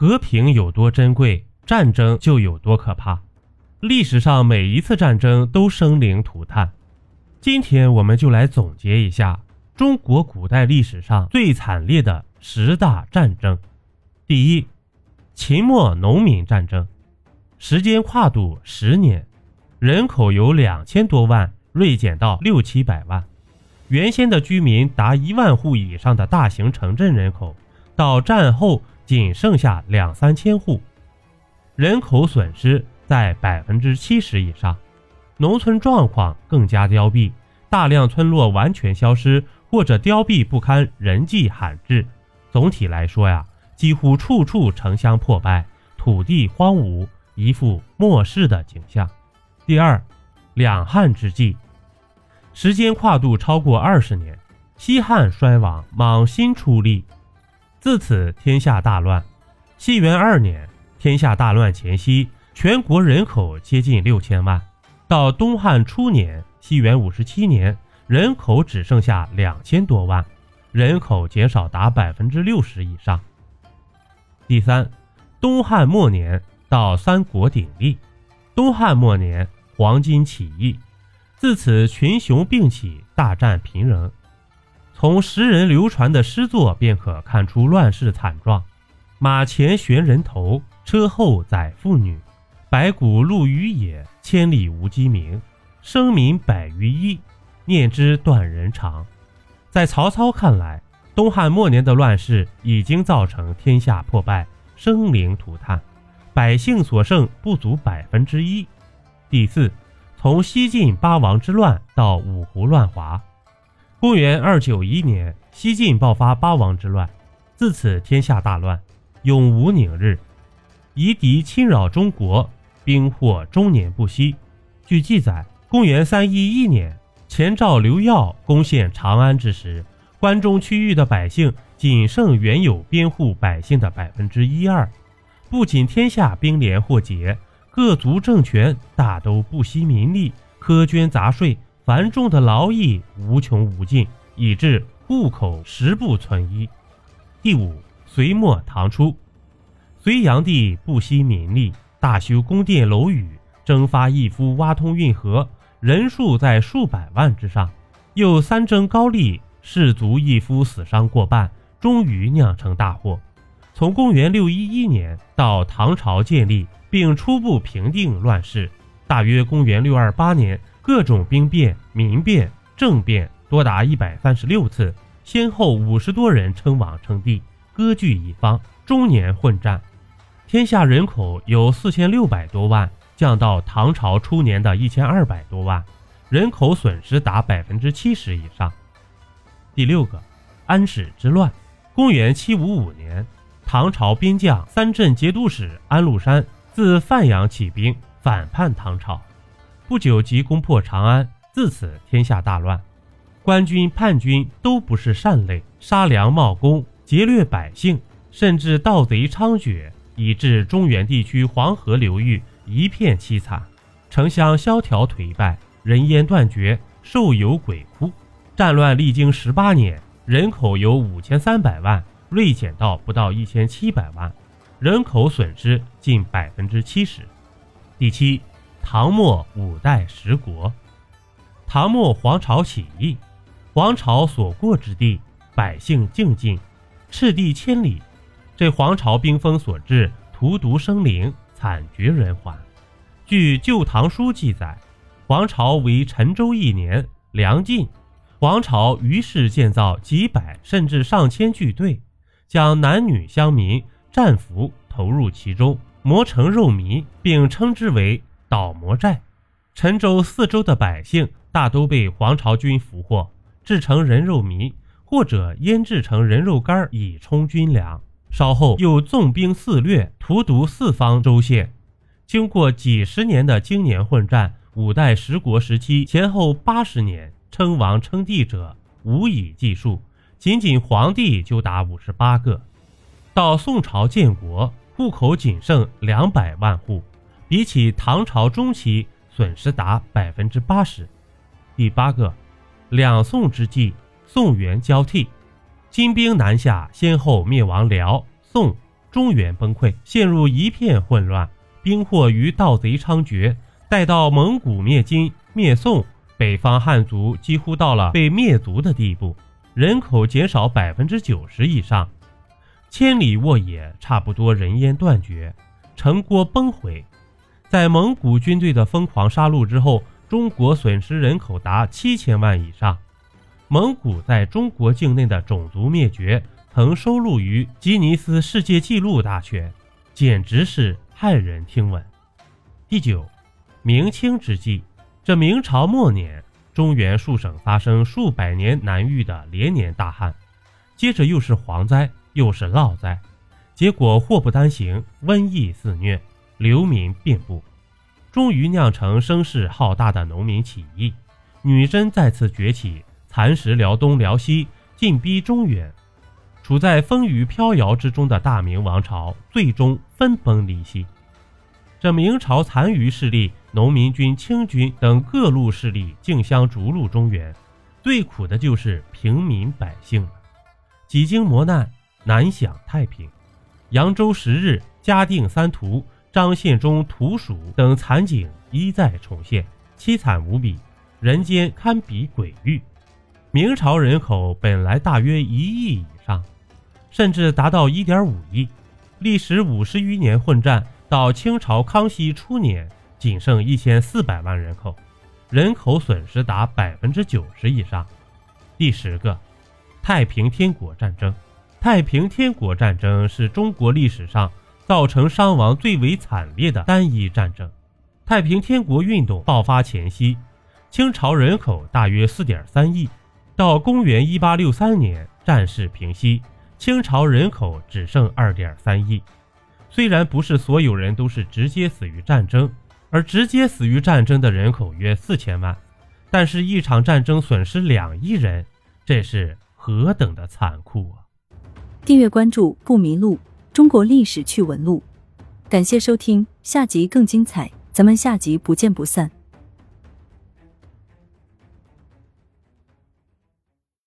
和平有多珍贵，战争就有多可怕。历史上每一次战争都生灵涂炭。今天我们就来总结一下中国古代历史上最惨烈的十大战争。第一，秦末农民战争，时间跨度十年，人口由两千多万锐减到六七百万。原先的居民达一万户以上的大型城镇人口，到战后仅剩下两三千户，人口损失在百分之七十以上，农村状况更加凋敝，大量村落完全消失或者凋敝不堪，人迹罕至。总体来说呀，几乎处处城乡破败，土地荒芜，一副末世的景象。第二，两汉之际。时间跨度超过二十年，西汉衰亡，莽新出立，自此天下大乱。西元二年，天下大乱前夕，全国人口接近六千万。到东汉初年，西元五十七年，人口只剩下两千多万，人口减少达百分之六十以上。第三，东汉末年到三国鼎立。东汉末年，黄巾起义。自此，群雄并起，大战平仍。从时人流传的诗作便可看出乱世惨状：马前悬人头，车后载妇女，白骨露于野，千里无鸡鸣。生民百余一，念之断人肠。在曹操看来，东汉末年的乱世已经造成天下破败，生灵涂炭，百姓所剩不足百分之一。第四。从西晋八王之乱到五胡乱华，公元二九一年，西晋爆发八王之乱，自此天下大乱，永无宁日。夷狄侵扰中国，兵祸终年不息。据记载，公元三一一年，前赵刘耀攻陷长安之时，关中区域的百姓仅剩原有边户百姓的百分之一二，不仅天下兵连祸结。各族政权大都不惜民力，苛捐杂税，繁重的劳役无穷无尽，以致户口十不存一。第五，隋末唐初，隋炀帝不惜民力，大修宫殿楼宇，征发义夫挖通运河，人数在数百万之上。又三征高丽，士卒义夫死伤过半，终于酿成大祸。从公元六一一年到唐朝建立。并初步平定乱世。大约公元六二八年，各种兵变、民变、政变多达一百三十六次，先后五十多人称王称帝，割据一方，终年混战。天下人口由四千六百多万降到唐朝初年的一千二百多万，人口损失达百分之七十以上。第六个，安史之乱。公元七五五年，唐朝边将三镇节度使安禄山。自范阳起兵反叛唐朝，不久即攻破长安，自此天下大乱。官军叛军都不是善类，杀良冒功，劫掠百姓，甚至盗贼猖獗，以致中原地区黄河流域一片凄惨，城乡萧条颓败，人烟断绝，兽有鬼哭。战乱历经十八年，人口由五千三百万锐减到不到一千七百万。人口损失近百分之七十。第七，唐末五代十国。唐末黄巢起义，黄巢所过之地，百姓静尽，赤地千里。这黄巢兵锋所至，荼毒生灵，惨绝人寰。据《旧唐书》记载，黄巢为陈州一年，粮尽，黄巢于是建造几百甚至上千巨队，将男女乡民。战俘投入其中，磨成肉糜，并称之为“倒魔寨”。陈州四周的百姓大都被黄巢军俘获，制成人肉糜，或者腌制成人肉干以充军粮。稍后又纵兵肆掠，荼毒四方州县。经过几十年的经年混战，五代十国时期前后八十年，称王称帝者无以计数，仅仅皇帝就达五十八个。到宋朝建国，户口仅剩两百万户，比起唐朝中期损失达百分之八十。第八个，两宋之际，宋元交替，金兵南下，先后灭亡辽、宋、中原崩溃，陷入一片混乱，兵祸与盗贼猖獗。待到蒙古灭金、灭宋，北方汉族几乎到了被灭族的地步，人口减少百分之九十以上，千里沃野，差不多人烟断绝，城郭崩毁。在蒙古军队的疯狂杀戮之后，中国损失人口达七千万以上。蒙古在中国境内的种族灭绝。曾收录于吉尼斯世界纪录大全，简直是骇人听闻。第九，明清之际，这明朝末年，中原数省发生数百年难遇的连年大旱，接着又是蝗灾，又是涝灾，结果祸不单行，瘟疫肆虐，流民遍布，终于酿成声势浩大的农民起义，女真再次崛起，蚕食辽东辽西，进逼中原。处在风雨飘摇之中的大明王朝，最终分崩离析。这明朝残余势力、农民军、清军等各路势力竞相逐鹿中原，最苦的就是平民百姓了。几经磨难，难享太平。扬州十日、嘉定三屠、张献忠屠蜀等惨景一再重现，凄惨无比，人间堪比鬼域。明朝人口本来大约一亿以上。甚至达到一点五亿，历时五十余年混战，到清朝康熙初年，仅剩一千四百万人口，人口损失达百分之九十以上。第十个，太平天国战争。太平天国战争是中国历史上造成伤亡最为惨烈的单一战争。太平天国运动爆发前夕，清朝人口大约四点三亿，到公元一八六三年，战事平息。清朝人口只剩二点三亿，虽然不是所有人都是直接死于战争，而直接死于战争的人口约四千万，但是，一场战争损失两亿人，这是何等的残酷啊！订阅关注不迷路，中国历史趣闻录，感谢收听，下集更精彩，咱们下集不见不散。